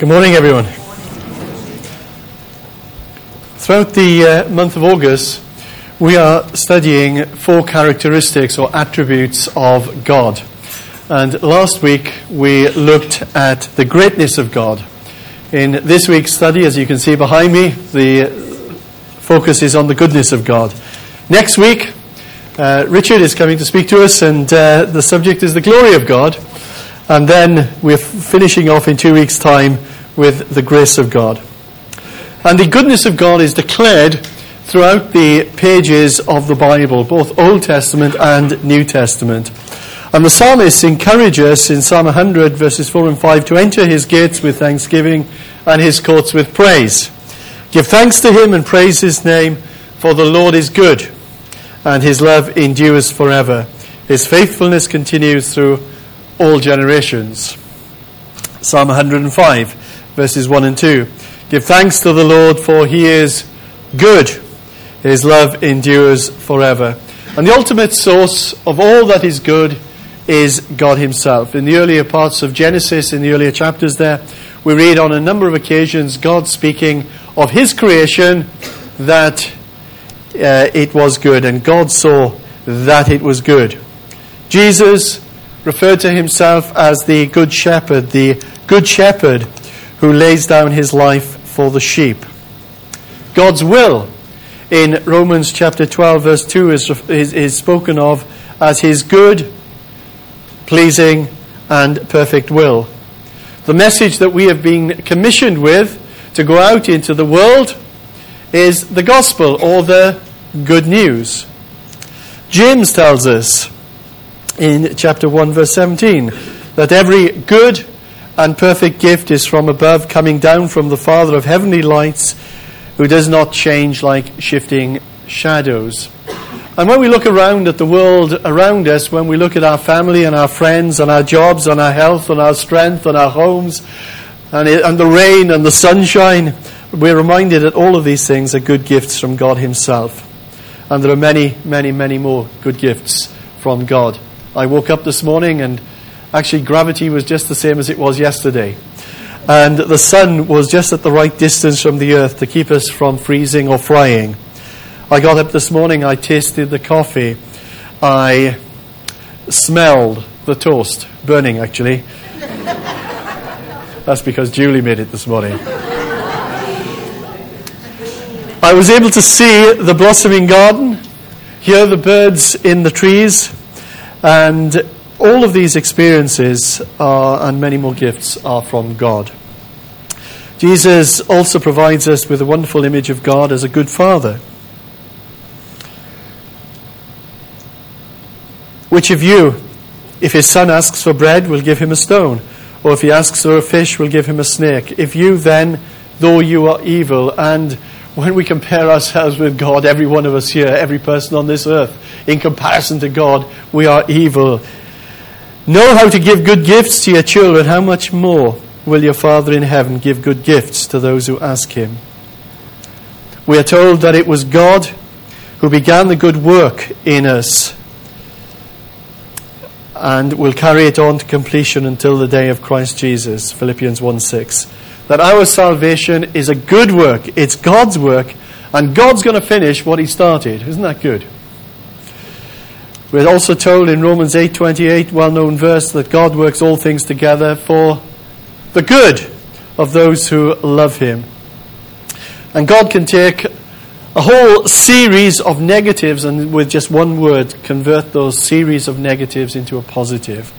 Good morning, everyone. Throughout the uh, month of August, we are studying four characteristics or attributes of God. And last week, we looked at the greatness of God. In this week's study, as you can see behind me, the focus is on the goodness of God. Next week, uh, Richard is coming to speak to us, and uh, the subject is the glory of God. And then we're finishing off in two weeks' time with the grace of God. And the goodness of God is declared throughout the pages of the Bible, both Old Testament and New Testament. And the psalmists encourage us in Psalm 100, verses 4 and 5, to enter his gates with thanksgiving and his courts with praise. Give thanks to him and praise his name, for the Lord is good, and his love endures forever. His faithfulness continues through all generations. Psalm 105, verses 1 and 2. Give thanks to the Lord, for he is good. His love endures forever. And the ultimate source of all that is good is God Himself. In the earlier parts of Genesis, in the earlier chapters there, we read on a number of occasions God speaking of His creation that uh, it was good, and God saw that it was good. Jesus referred to himself as the Good Shepherd, the Good Shepherd who lays down his life for the sheep. God's will in Romans chapter 12, verse 2 is, is, is spoken of as his good, pleasing, and perfect will. The message that we have been commissioned with to go out into the world is the gospel or the good news. James tells us in chapter 1, verse 17, that every good and perfect gift is from above, coming down from the Father of heavenly lights, who does not change like shifting shadows. And when we look around at the world around us, when we look at our family and our friends and our jobs and our health and our strength and our homes and, it, and the rain and the sunshine, we're reminded that all of these things are good gifts from God Himself. And there are many, many, many more good gifts from God. I woke up this morning and actually gravity was just the same as it was yesterday. And the sun was just at the right distance from the earth to keep us from freezing or frying. I got up this morning, I tasted the coffee, I smelled the toast, burning actually. That's because Julie made it this morning. I was able to see the blossoming garden, hear the birds in the trees, and all of these experiences are, and many more gifts are from God. Jesus also provides us with a wonderful image of God as a good father. Which of you, if his son asks for bread, will give him a stone? Or if he asks for a fish, will give him a snake? If you then, though you are evil, and when we compare ourselves with God, every one of us here, every person on this earth, in comparison to God, we are evil. Know how to give good gifts to your children. How much more will your Father in heaven give good gifts to those who ask him? We are told that it was God who began the good work in us and will carry it on to completion until the day of Christ Jesus. Philippians 1 6 that our salvation is a good work. It's God's work, and God's going to finish what He started. Isn't that good? We're also told in Romans 8:28, well-known verse, that God works all things together for the good of those who love Him. And God can take a whole series of negatives and with just one word convert those series of negatives into a positive.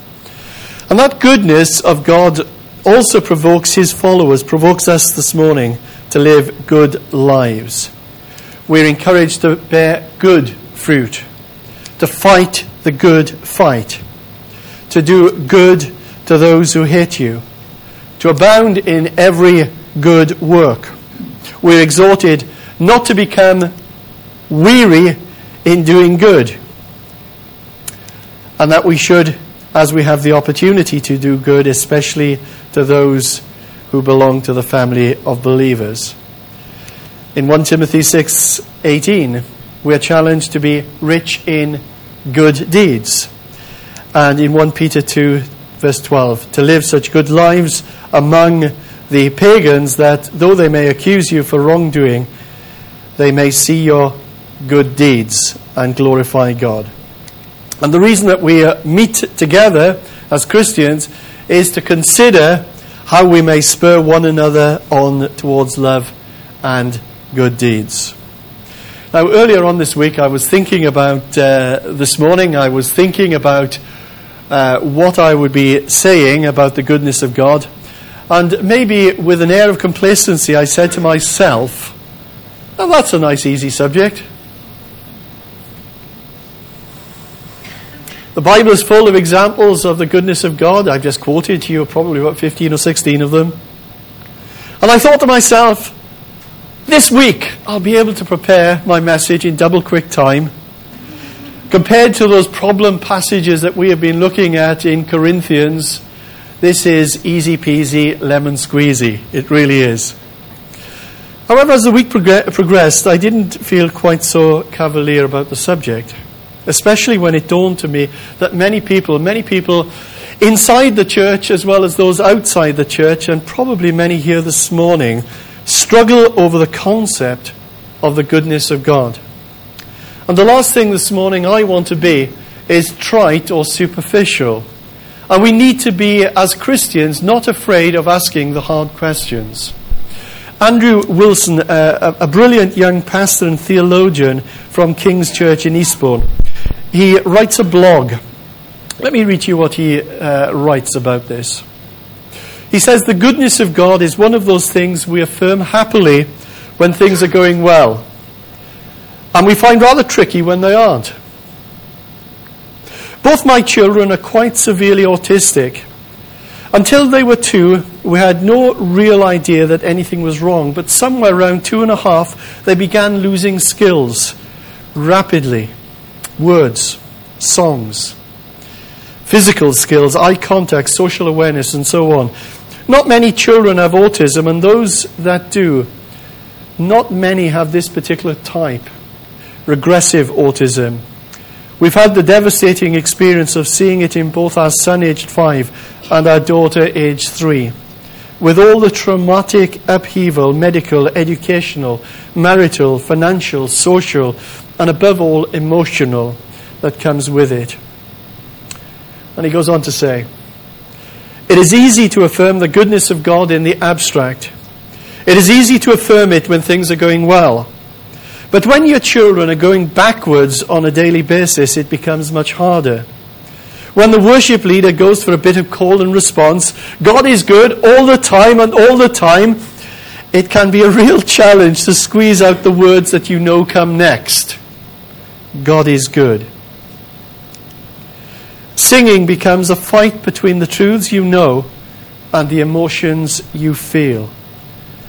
And that goodness of God also provokes his followers, provokes us this morning to live good lives. We're encouraged to bear good fruit, to fight the good fight, to do good to those who hate you, to abound in every good work. We're exhorted not to become weary in doing good, and that we should, as we have the opportunity to do good, especially to those who belong to the family of believers. In 1 Timothy 6:18, we are challenged to be rich in good deeds. And in 1 Peter 2 verse 12, to live such good lives among the pagans that though they may accuse you for wrongdoing, they may see your good deeds and glorify God. And the reason that we uh, meet together as Christians is to consider how we may spur one another on towards love and good deeds. Now, earlier on this week, I was thinking about, uh, this morning, I was thinking about uh, what I would be saying about the goodness of God. And maybe with an air of complacency, I said to myself, well, that's a nice, easy subject. The Bible is full of examples of the goodness of God. I've just quoted to you probably about 15 or 16 of them. And I thought to myself, this week I'll be able to prepare my message in double quick time. Compared to those problem passages that we have been looking at in Corinthians, this is easy peasy, lemon squeezy. It really is. However, as the week progressed, I didn't feel quite so cavalier about the subject especially when it dawned to me that many people, many people inside the church as well as those outside the church, and probably many here this morning, struggle over the concept of the goodness of God. And the last thing this morning I want to be is trite or superficial. And we need to be, as Christians, not afraid of asking the hard questions. Andrew Wilson, a, a brilliant young pastor and theologian from King's Church in Eastbourne, he writes a blog. Let me read you what he uh, writes about this. He says, The goodness of God is one of those things we affirm happily when things are going well, and we find rather tricky when they aren't. Both my children are quite severely autistic. Until they were two, we had no real idea that anything was wrong, but somewhere around two and a half, they began losing skills rapidly words, songs, physical skills, eye contact, social awareness, and so on. Not many children have autism, and those that do, not many have this particular type, regressive autism. We've had the devastating experience of seeing it in both our son, aged five, and our daughter, aged three. With all the traumatic upheaval, medical, educational, marital, financial, social, and above all, emotional that comes with it. And he goes on to say, It is easy to affirm the goodness of God in the abstract. It is easy to affirm it when things are going well. But when your children are going backwards on a daily basis, it becomes much harder. When the worship leader goes for a bit of call and response, God is good all the time and all the time, it can be a real challenge to squeeze out the words that you know come next. God is good. Singing becomes a fight between the truths you know and the emotions you feel.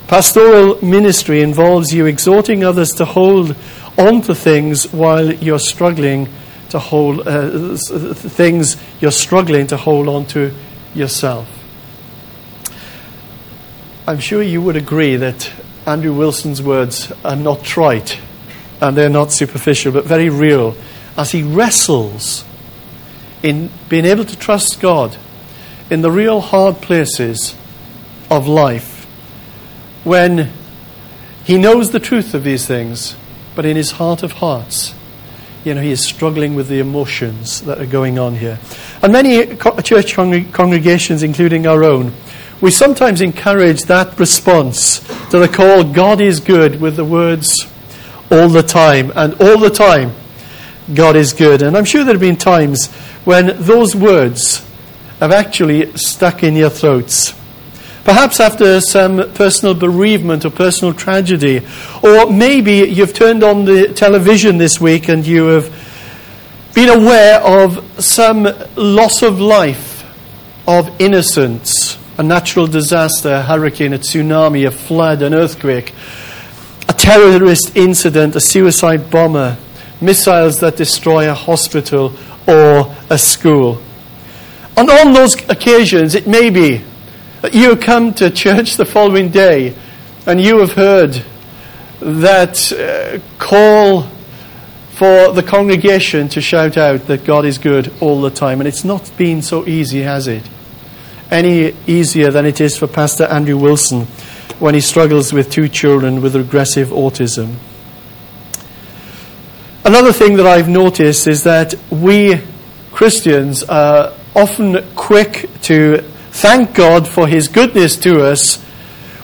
Pastoral ministry involves you exhorting others to hold on to things while you're struggling to hold uh, things you're struggling to hold on to yourself. I'm sure you would agree that Andrew Wilson's words are not trite and they're not superficial, but very real, as he wrestles in being able to trust God in the real hard places of life when he knows the truth of these things, but in his heart of hearts, you know, he is struggling with the emotions that are going on here. And many church congregations, including our own, we sometimes encourage that response to the call, God is good, with the words, all the time. And all the time, God is good. And I'm sure there have been times when those words have actually stuck in your throats. Perhaps after some personal bereavement or personal tragedy. Or maybe you've turned on the television this week and you have been aware of some loss of life, of innocence, a natural disaster, a hurricane, a tsunami, a flood, an earthquake a terrorist incident, a suicide bomber, missiles that destroy a hospital or a school. And on those occasions, it may be that you come to church the following day and you have heard that uh, call for the congregation to shout out that God is good all the time. And it's not been so easy, has it? any easier than it is for Pastor Andrew Wilson when he struggles with two children with regressive autism. Another thing that I've noticed is that we Christians are often quick to thank God for His goodness to us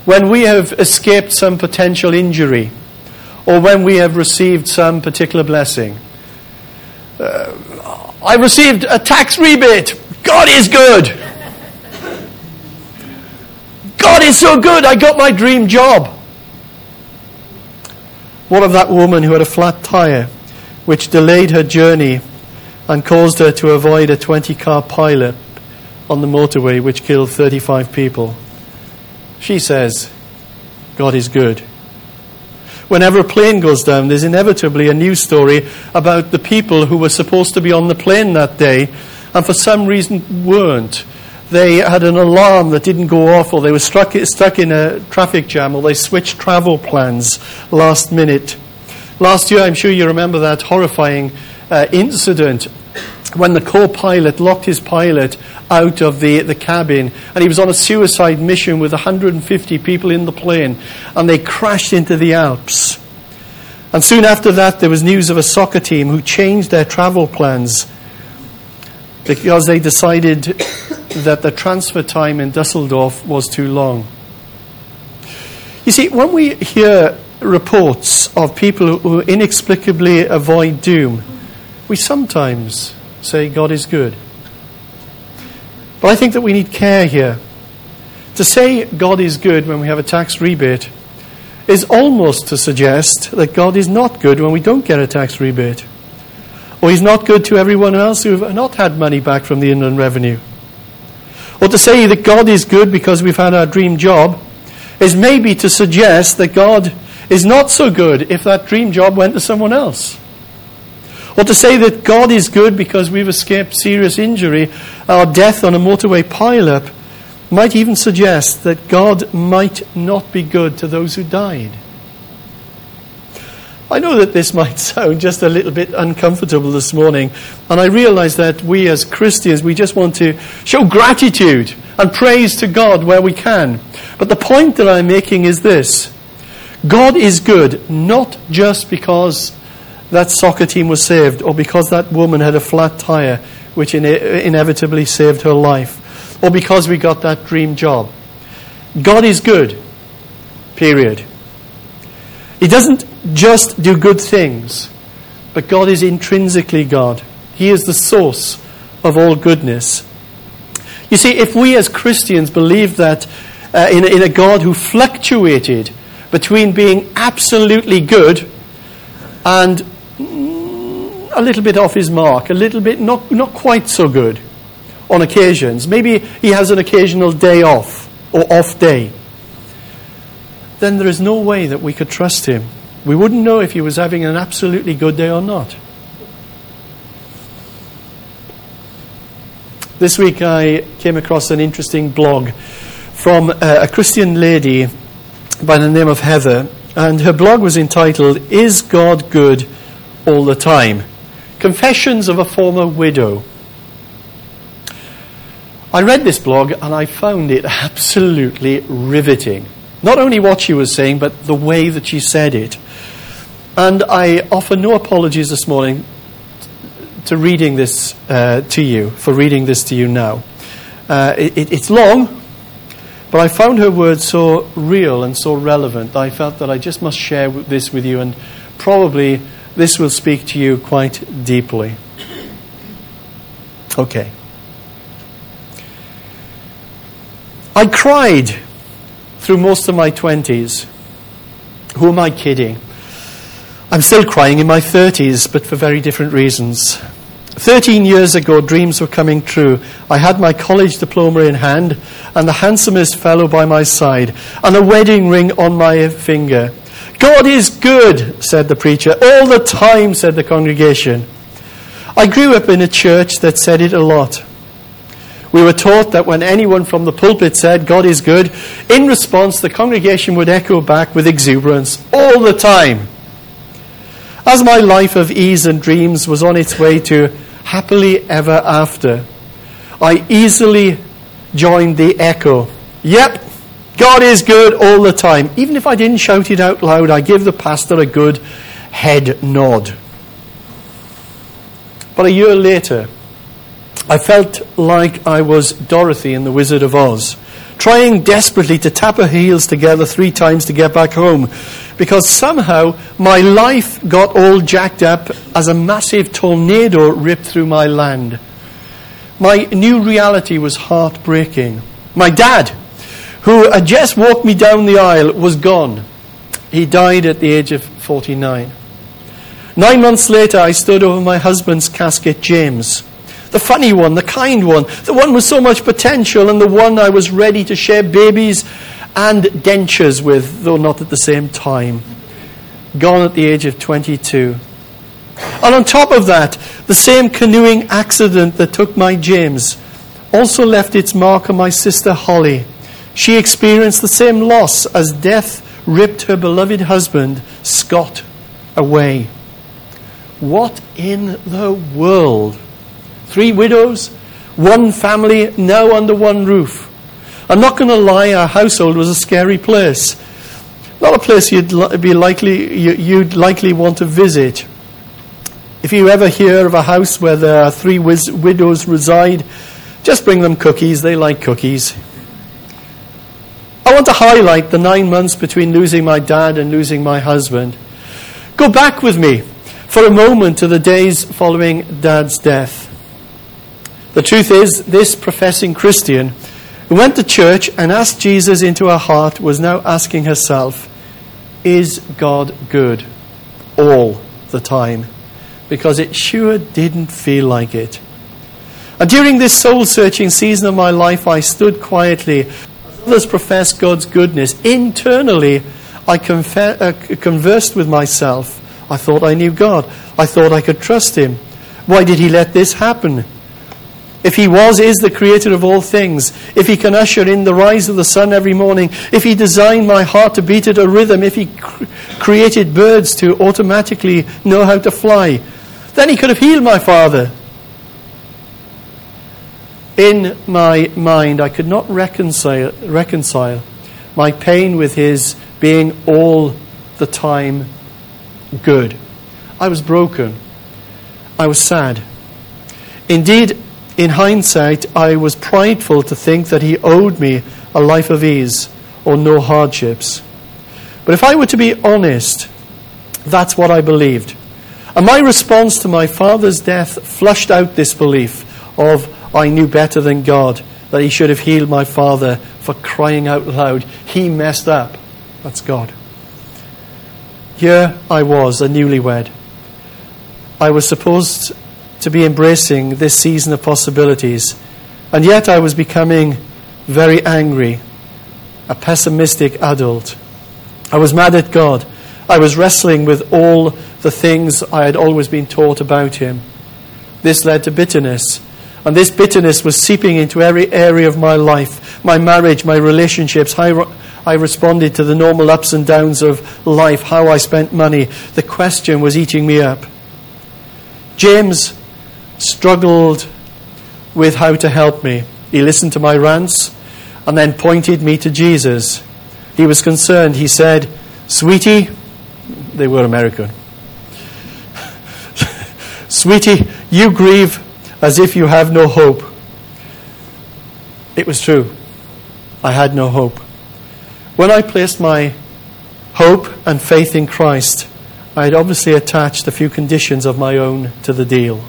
when we have escaped some potential injury or when we have received some particular blessing. Uh, I received a tax rebate. God is good. God is so good. I got my dream job. What of that woman who had a flat tire? Which delayed her journey and caused her to avoid a 20 car pileup on the motorway, which killed 35 people. She says, God is good. Whenever a plane goes down, there's inevitably a news story about the people who were supposed to be on the plane that day and for some reason weren't. They had an alarm that didn't go off, or they were struck, stuck in a traffic jam, or they switched travel plans last minute. Last year, I'm sure you remember that horrifying uh, incident when the co pilot locked his pilot out of the, the cabin and he was on a suicide mission with 150 people in the plane and they crashed into the Alps. And soon after that, there was news of a soccer team who changed their travel plans because they decided that the transfer time in Dusseldorf was too long. You see, when we hear reports of people who inexplicably avoid doom, we sometimes say God is good. But I think that we need care here. To say God is good when we have a tax rebate is almost to suggest that God is not good when we don't get a tax rebate. Or He's not good to everyone else who have not had money back from the Inland Revenue. Or to say that God is good because we've had our dream job is maybe to suggest that God is not so good if that dream job went to someone else. Or to say that God is good because we've escaped serious injury or death on a motorway pileup might even suggest that God might not be good to those who died. I know that this might sound just a little bit uncomfortable this morning, and I realize that we as Christians, we just want to show gratitude and praise to God where we can. But the point that I'm making is this God is good, not just because that soccer team was saved or because that woman had a flat tire, which inevitably saved her life, or because we got that dream job. God is good, period. He doesn't just do good things, but God is intrinsically God. He is the source of all goodness. You see, if we as Christians believe that uh, in, in a God who fluctuated between being absolutely good and a little bit off his mark, a little bit not, not quite so good on occasions. Maybe he has an occasional day off or off day. Then there is no way that we could trust him. We wouldn't know if he was having an absolutely good day or not. This week I came across an interesting blog from uh, a Christian lady by the name of Heather, and her blog was entitled, Is God Good All the Time? Confessions of a Former Widow. I read this blog and I found it absolutely riveting. Not only what she was saying, but the way that she said it. And I offer no apologies this morning to reading this uh, to you, for reading this to you now. Uh, it, it's long, but I found her words so real and so relevant, that I felt that I just must share this with you, and probably this will speak to you quite deeply. Okay. I cried through most of my 20s. Who am I kidding? I'm still crying in my 30s, but for very different reasons. Thirteen years ago, dreams were coming true. I had my college diploma in hand and the handsomest fellow by my side and a wedding ring on my finger. God is good, said the preacher. All the time, said the congregation. I grew up in a church that said it a lot. We were taught that when anyone from the pulpit said, God is good, in response, the congregation would echo back with exuberance all the time. As my life of ease and dreams was on its way to happily ever after. I easily joined the echo. Yep, God is good all the time. Even if I didn't shout it out loud, I give the pastor a good head nod. But a year later, I felt like I was Dorothy in The Wizard of Oz, trying desperately to tap her heels together three times to get back home, because somehow my life got all jacked up as a massive tornado ripped through my land. My new reality was heartbreaking. My dad, who had just walked me down the aisle, was gone. He died at the age of 49. Nine months later, I stood over my husband's casket, James. The funny one, the kind one, the one with so much potential, and the one I was ready to share babies and dentures with, though not at the same time. Gone at the age of 22. And on top of that, the same canoeing accident that took my James also left its mark on my sister Holly. She experienced the same loss as death ripped her beloved husband, Scott, away. What in the world? Three widows, one family, now under one roof. I'm not going to lie, our household was a scary place. Not a place you'd be likely, you'd likely want to visit. If you ever hear of a house where there are three widows reside, just bring them cookies. They like cookies. I want to highlight the nine months between losing my dad and losing my husband. Go back with me for a moment to the days following dad's death. The truth is, this professing Christian who went to church and asked Jesus into her heart was now asking herself, Is God good all the time? Because it sure didn't feel like it. And during this soul searching season of my life, I stood quietly. Others professed God's goodness. Internally, I confer- uh, conversed with myself. I thought I knew God. I thought I could trust Him. Why did He let this happen? If He was, is the creator of all things, if He can usher in the rise of the sun every morning, if He designed my heart to beat at a rhythm, if He cr- created birds to automatically know how to fly, then He could have healed my father in my mind, I could not reconcile, reconcile my pain with his being all the time good. I was broken. I was sad. Indeed, in hindsight, I was prideful to think that he owed me a life of ease or no hardships. But if I were to be honest, that's what I believed. And my response to my father's death flushed out this belief of I knew better than God that He should have healed my father for crying out loud. He messed up. That's God. Here I was, a newlywed. I was supposed to be embracing this season of possibilities, and yet I was becoming very angry, a pessimistic adult. I was mad at God. I was wrestling with all the things I had always been taught about Him. This led to bitterness and this bitterness was seeping into every area of my life my marriage, my relationships, how I responded to the normal ups and downs of life, how I spent money. The question was eating me up. James struggled with how to help me. He listened to my rants and then pointed me to Jesus. He was concerned. He said, Sweetie, they were American. Sweetie, you grieve as if you have no hope. It was true. I had no hope. When I placed my hope and faith in Christ, I had obviously attached a few conditions of my own to the deal.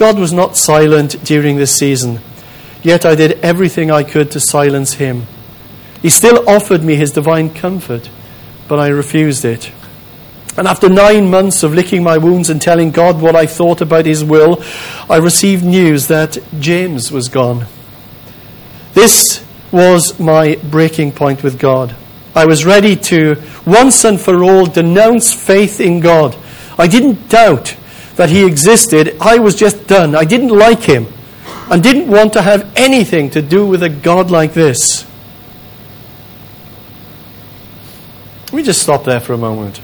God was not silent during this season, yet I did everything I could to silence him. He still offered me his divine comfort, but I refused it. And after nine months of licking my wounds and telling God what I thought about His will, I received news that James was gone. This was my breaking point with God. I was ready to, once and for all, denounce faith in God. I didn't doubt that He existed. I was just done. I didn't like Him and didn't want to have anything to do with a God like this. Let me just stop there for a moment.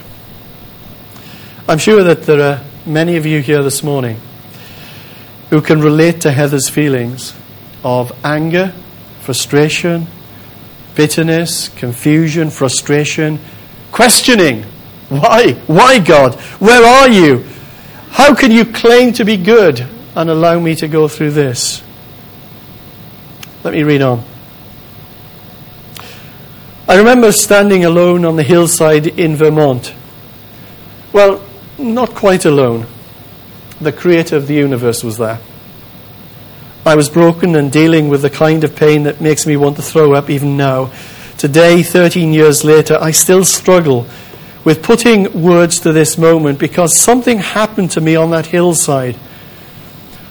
I'm sure that there are many of you here this morning who can relate to Heather's feelings. of anger, frustration, bitterness, confusion, frustration, questioning. Why? Why, God? Where are you? How can you claim to be good and allow me to go through this? Let me read on. I remember standing alone on the hillside in Vermont. Well, not quite alone. The creator of the universe was there. I was broken and dealing with the kind of pain that makes me want to throw up even now. Today, 13 years later, I still struggle with putting words to this moment because something happened to me on that hillside.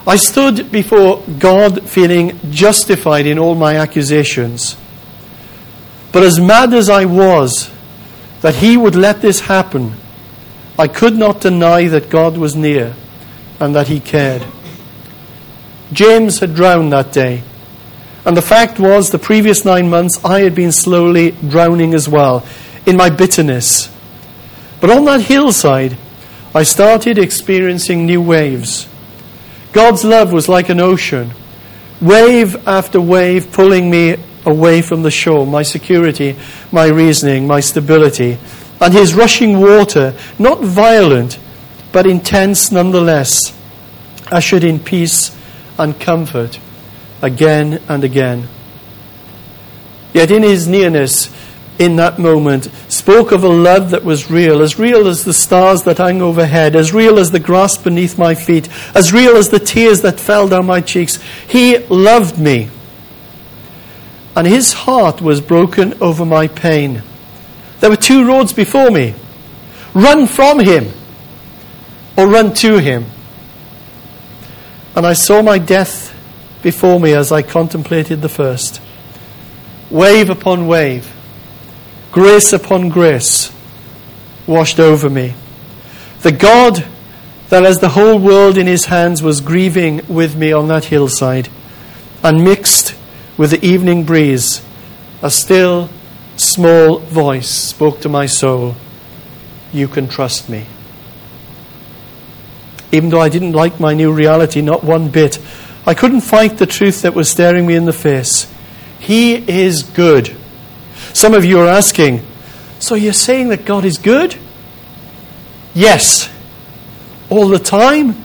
I stood before God feeling justified in all my accusations. But as mad as I was that He would let this happen, I could not deny that God was near and that He cared. James had drowned that day. And the fact was, the previous nine months, I had been slowly drowning as well in my bitterness. But on that hillside, I started experiencing new waves. God's love was like an ocean, wave after wave pulling me away from the shore, my security, my reasoning, my stability. And his rushing water, not violent, but intense nonetheless, ushered in peace and comfort again and again. Yet in his nearness, in that moment, spoke of a love that was real, as real as the stars that hung overhead, as real as the grass beneath my feet, as real as the tears that fell down my cheeks. He loved me. And his heart was broken over my pain. There were two roads before me run from him or run to him. And I saw my death before me as I contemplated the first. Wave upon wave, grace upon grace washed over me. The God that as the whole world in his hands was grieving with me on that hillside, and mixed with the evening breeze, a still, small voice spoke to my soul You can trust me even though I didn't like my new reality, not one bit. I couldn't fight the truth that was staring me in the face. He is good. Some of you are asking, so you're saying that God is good? Yes. All the time?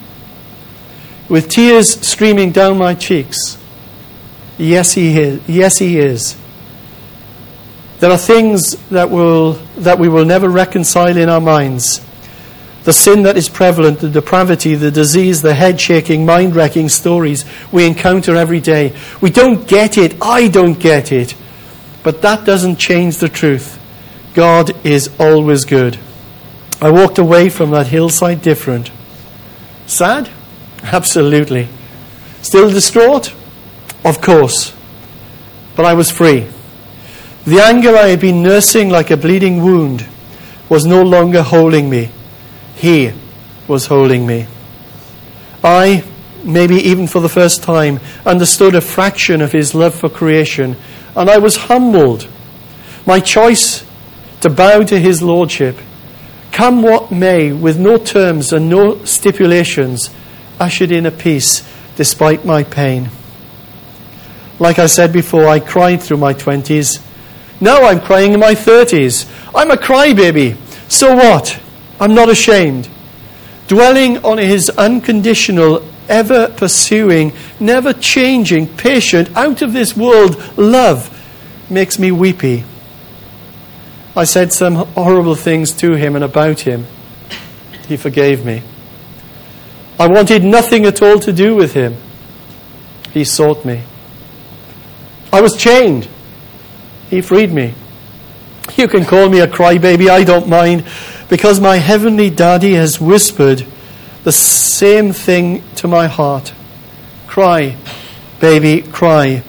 With tears streaming down my cheeks. Yes, He is. Yes, He is. There are things that, will, that we will never reconcile in our minds the sin that is prevalent, the depravity, the disease, the head shaking, mind wrecking stories we encounter every day. We don't get it. I don't get it. But that doesn't change the truth. God is always good. I walked away from that hillside different. Sad? Absolutely. Still distraught? Of course. But I was free. The anger I had been nursing like a bleeding wound was no longer holding me. He was holding me. I, maybe even for the first time, understood a fraction of His love for creation, and I was humbled. My choice to bow to His Lordship, come what may, with no terms and no stipulations, ushered in a peace despite my pain. Like I said before, I cried through my 20s. Now I'm crying in my 30s. I'm a crybaby. So what? I'm not ashamed. Dwelling on his unconditional, ever pursuing, never changing, patient, out of this world love makes me weepy. I said some horrible things to him and about him. He forgave me. I wanted nothing at all to do with him. He sought me. I was chained. He freed me. You can call me a crybaby, I don't mind because my heavenly daddy has whispered the same thing to my heart. Cry, baby, cry.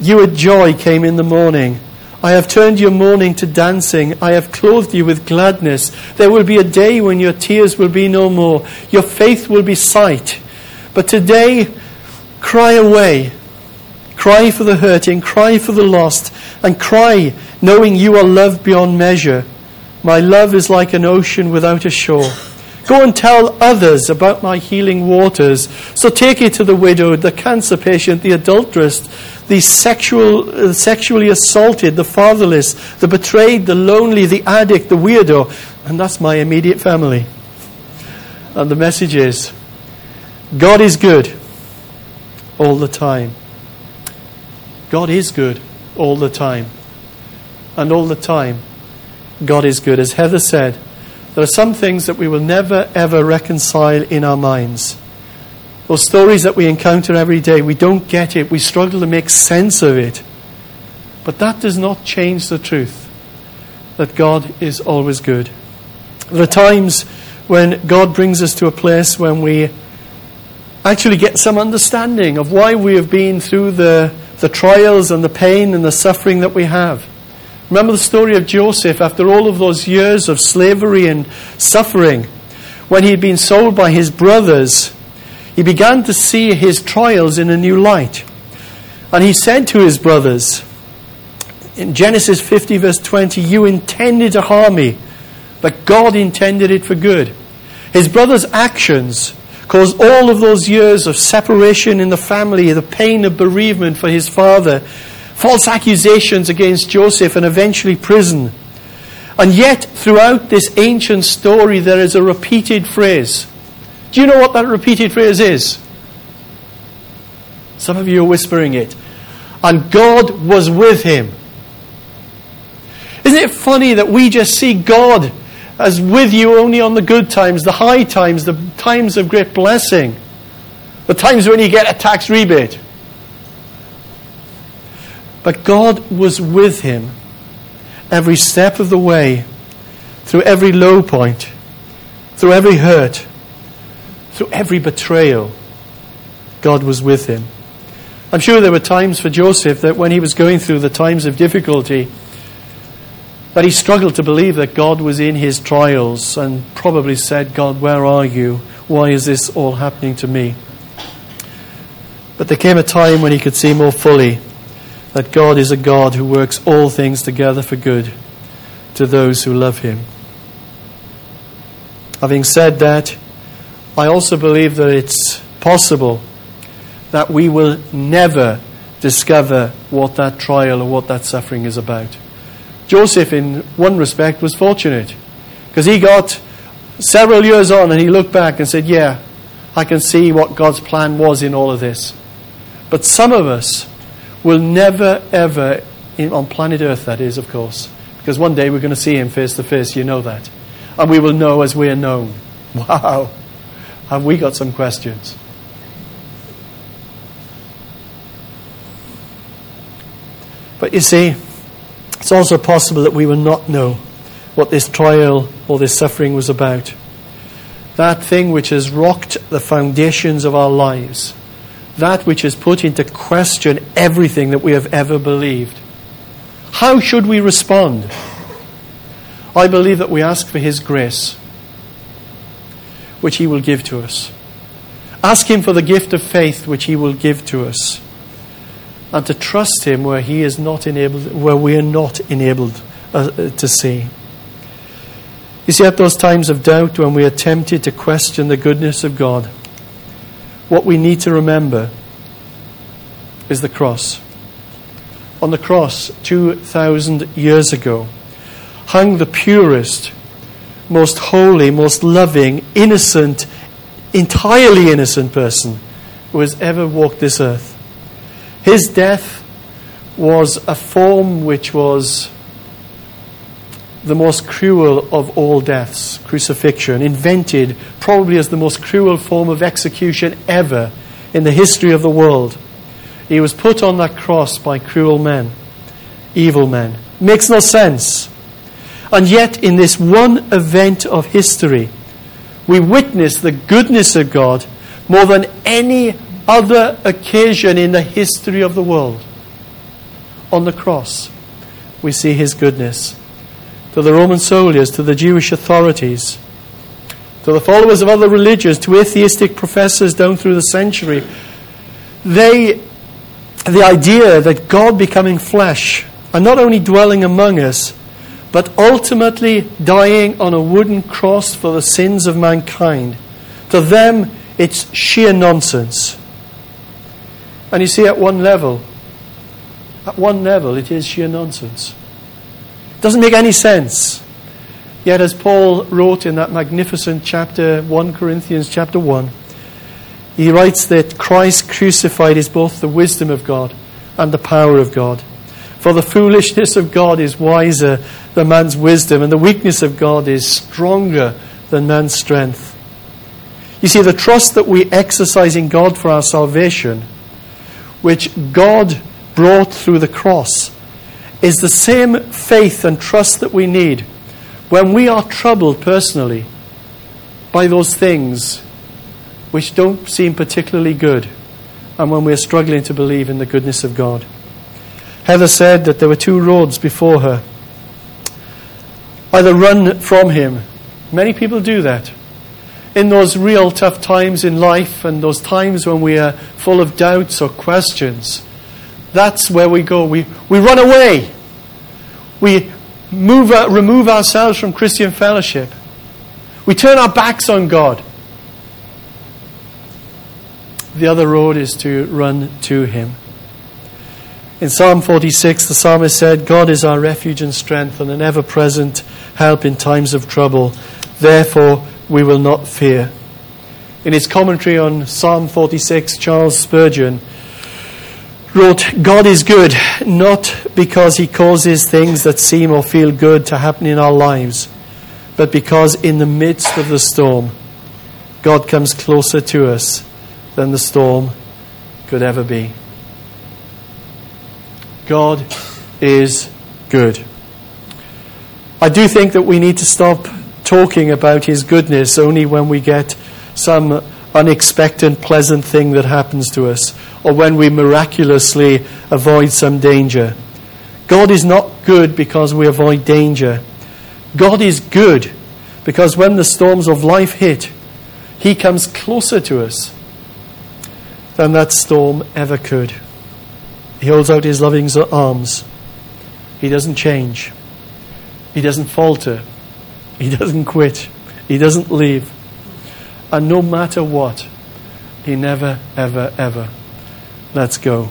You a joy came in the morning. I have turned your mourning to dancing. I have clothed you with gladness. There will be a day when your tears will be no more. Your faith will be sight. But today, cry away. Cry for the hurting, cry for the lost, and cry knowing you are loved beyond measure. My love is like an ocean without a shore. Go and tell others about my healing waters. So take it to the widowed, the cancer patient, the adulteress, the sexual, uh, sexually assaulted, the fatherless, the betrayed, the lonely, the addict, the weirdo. And that's my immediate family. And the message is God is good all the time. God is good all the time. And all the time, God is good. As Heather said, there are some things that we will never ever reconcile in our minds. Those stories that we encounter every day, we don't get it. We struggle to make sense of it. But that does not change the truth that God is always good. There are times when God brings us to a place when we actually get some understanding of why we have been through the, the trials and the pain and the suffering that we have. Remember the story of Joseph after all of those years of slavery and suffering. When he had been sold by his brothers, he began to see his trials in a new light. And he said to his brothers, in Genesis 50, verse 20, You intended to harm me, but God intended it for good. His brother's actions caused all of those years of separation in the family, the pain of bereavement for his father, false accusations against Joseph, and eventually prison. And yet, throughout this ancient story, there is a repeated phrase. Do you know what that repeated phrase is? Some of you are whispering it. And God was with him. Isn't it funny that we just see God as with you only on the good times, the high times, the times of great blessing, the times when you get a tax rebate? But God was with him every step of the way, through every low point, through every hurt, through every betrayal. God was with him. I'm sure there were times for Joseph that when he was going through the times of difficulty, that he struggled to believe that God was in his trials and probably said, God, where are you? Why is this all happening to me? But there came a time when he could see more fully that God is a God who works all things together for good to those who love Him. Having said that, I also believe that it's possible that we will never discover what that trial or what that suffering is about. Joseph, in one respect, was fortunate because he got several years on and he looked back and said, Yeah, I can see what God's plan was in all of this. But some of us, will never, ever, on planet Earth, that is, of course, because one day we're going to see him face to face, you know that. And we will know as we are known. Wow. Have we got some questions? But you see, it's also possible that we will not know what this trial or this suffering was about. That thing which has rocked the foundations of our lives that which has put into question everything that we have ever believed. How should we respond? I believe that we ask for His grace, which He will give to us. Ask Him for the gift of faith, which He will give to us. And to trust Him where He is not enabled, where we are not enabled uh, to see. You see, at those times of doubt when we are tempted to question the goodness of God, what we need to remember is the cross. On the cross, 2,000 years ago, hung the purest, most holy, most loving, innocent, entirely innocent person who has ever walked this earth. His death was a form which was the most cruel of all deaths, crucifixion, invented probably as the most cruel form of execution ever in the history of the world. He was put on that cross by cruel men, evil men. Makes no sense. And yet, in this one event of history, we witness the goodness of God more than any other occasion in the history of the world. On the cross, we see His goodness to the Roman soldiers, to the Jewish authorities, to the followers of other religions, to atheistic professors down through the century. They, the idea that God becoming flesh and not only dwelling among us, but ultimately dying on a wooden cross for the sins of mankind. To them, it's sheer nonsense. And you see, at one level, at one level, it is sheer nonsense. Doesn't make any sense. Yet, as Paul wrote in that magnificent chapter, 1 Corinthians chapter 1, he writes that Christ crucified is both the wisdom of God and the power of God. For the foolishness of God is wiser than man's wisdom, and the weakness of God is stronger than man's strength. You see, the trust that we exercise in God for our salvation, which God brought through the cross, is the same faith and trust that we need when we are troubled personally by those things which don't seem particularly good, and when we're struggling to believe in the goodness of God. Heather said that there were two roads before her. Either run from him. Many people do that. In those real tough times in life and those times when we are full of doubts or questions, that's where we go. We, we run away. We move, uh, remove ourselves from Christian fellowship. We turn our backs on God. The other road is to run to Him. In Psalm 46, the psalmist said, God is our refuge and strength and an ever present help in times of trouble. Therefore, we will not fear. In his commentary on Psalm 46, Charles Spurgeon wrote, God is good, not because he causes things that seem or feel good to happen in our lives, but because in the midst of the storm, God comes closer to us than the storm could ever be. God is good. I do think that we need to stop talking about His goodness only when we get some unexpected, pleasant thing that happens to us or when we miraculously avoid some danger. God is not good because we avoid danger. God is good because when the storms of life hit, He comes closer to us than that storm ever could. He holds out his loving arms. He doesn't change. He doesn't falter. He doesn't quit. He doesn't leave. And no matter what, he never, ever, ever lets go.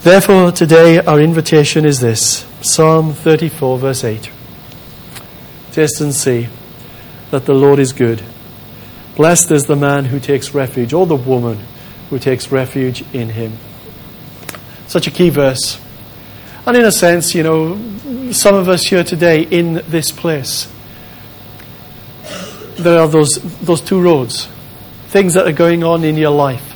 Therefore, today our invitation is this Psalm 34, verse 8. Taste and see that the Lord is good. Blessed is the man who takes refuge, or the woman who takes refuge in him. Such a key verse. And in a sense, you know, some of us here today in this place, there are those, those two roads, things that are going on in your life.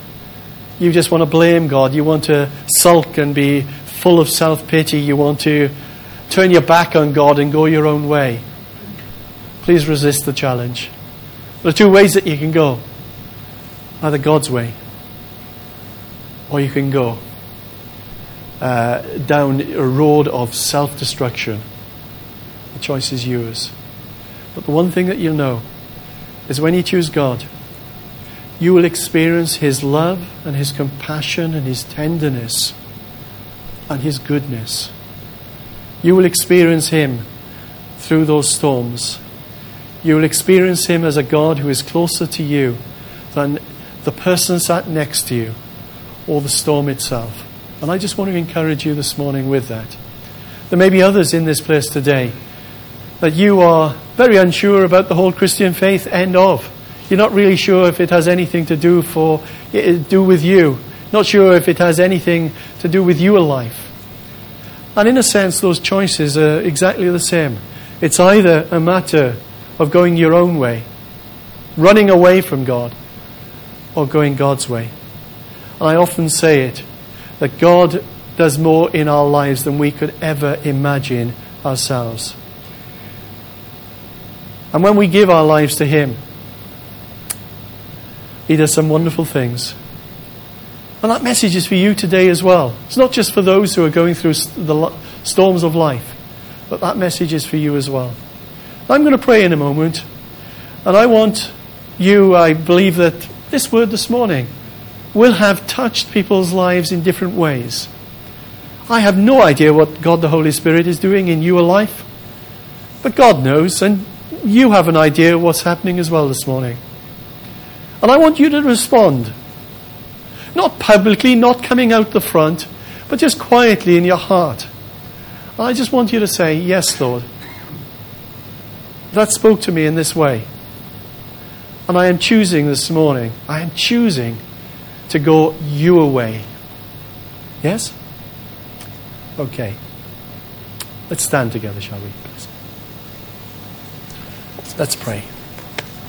You just want to blame God. You want to sulk and be full of self pity. You want to turn your back on God and go your own way. Please resist the challenge. There are two ways that you can go either God's way or you can go uh, down a road of self destruction. The choice is yours. But the one thing that you'll know is when you choose God, you will experience His love and His compassion and His tenderness and His goodness. You will experience Him through those storms. You will experience Him as a God who is closer to you than the person sat next to you or the storm itself. And I just want to encourage you this morning with that. There may be others in this place today that you are very unsure about the whole Christian faith end of. You're not really sure if it has anything to do for eh, eh, do with you. Not sure if it has anything to do with your life. And in a sense, those choices are exactly the same. It's either a matter of going your own way, running away from God, or going God's way. And I often say it that God does more in our lives than we could ever imagine ourselves. And when we give our lives to Him, He does some wonderful things. And that message is for you today as well. It's not just for those who are going through the storms of life, but that message is for you as well. I'm going to pray in a moment, and I want you, I believe that this word this morning will have touched people's lives in different ways. I have no idea what God the Holy Spirit is doing in your life. But God knows, and you have an idea of what's happening as well this morning. And I want you to respond. Not publicly, not coming out the front, but just quietly in your heart. I just want you to say, Yes, Lord. That spoke to me in this way. And I am choosing this morning, I am choosing to go your way. Yes? Okay. Let's stand together, shall we? Let's pray.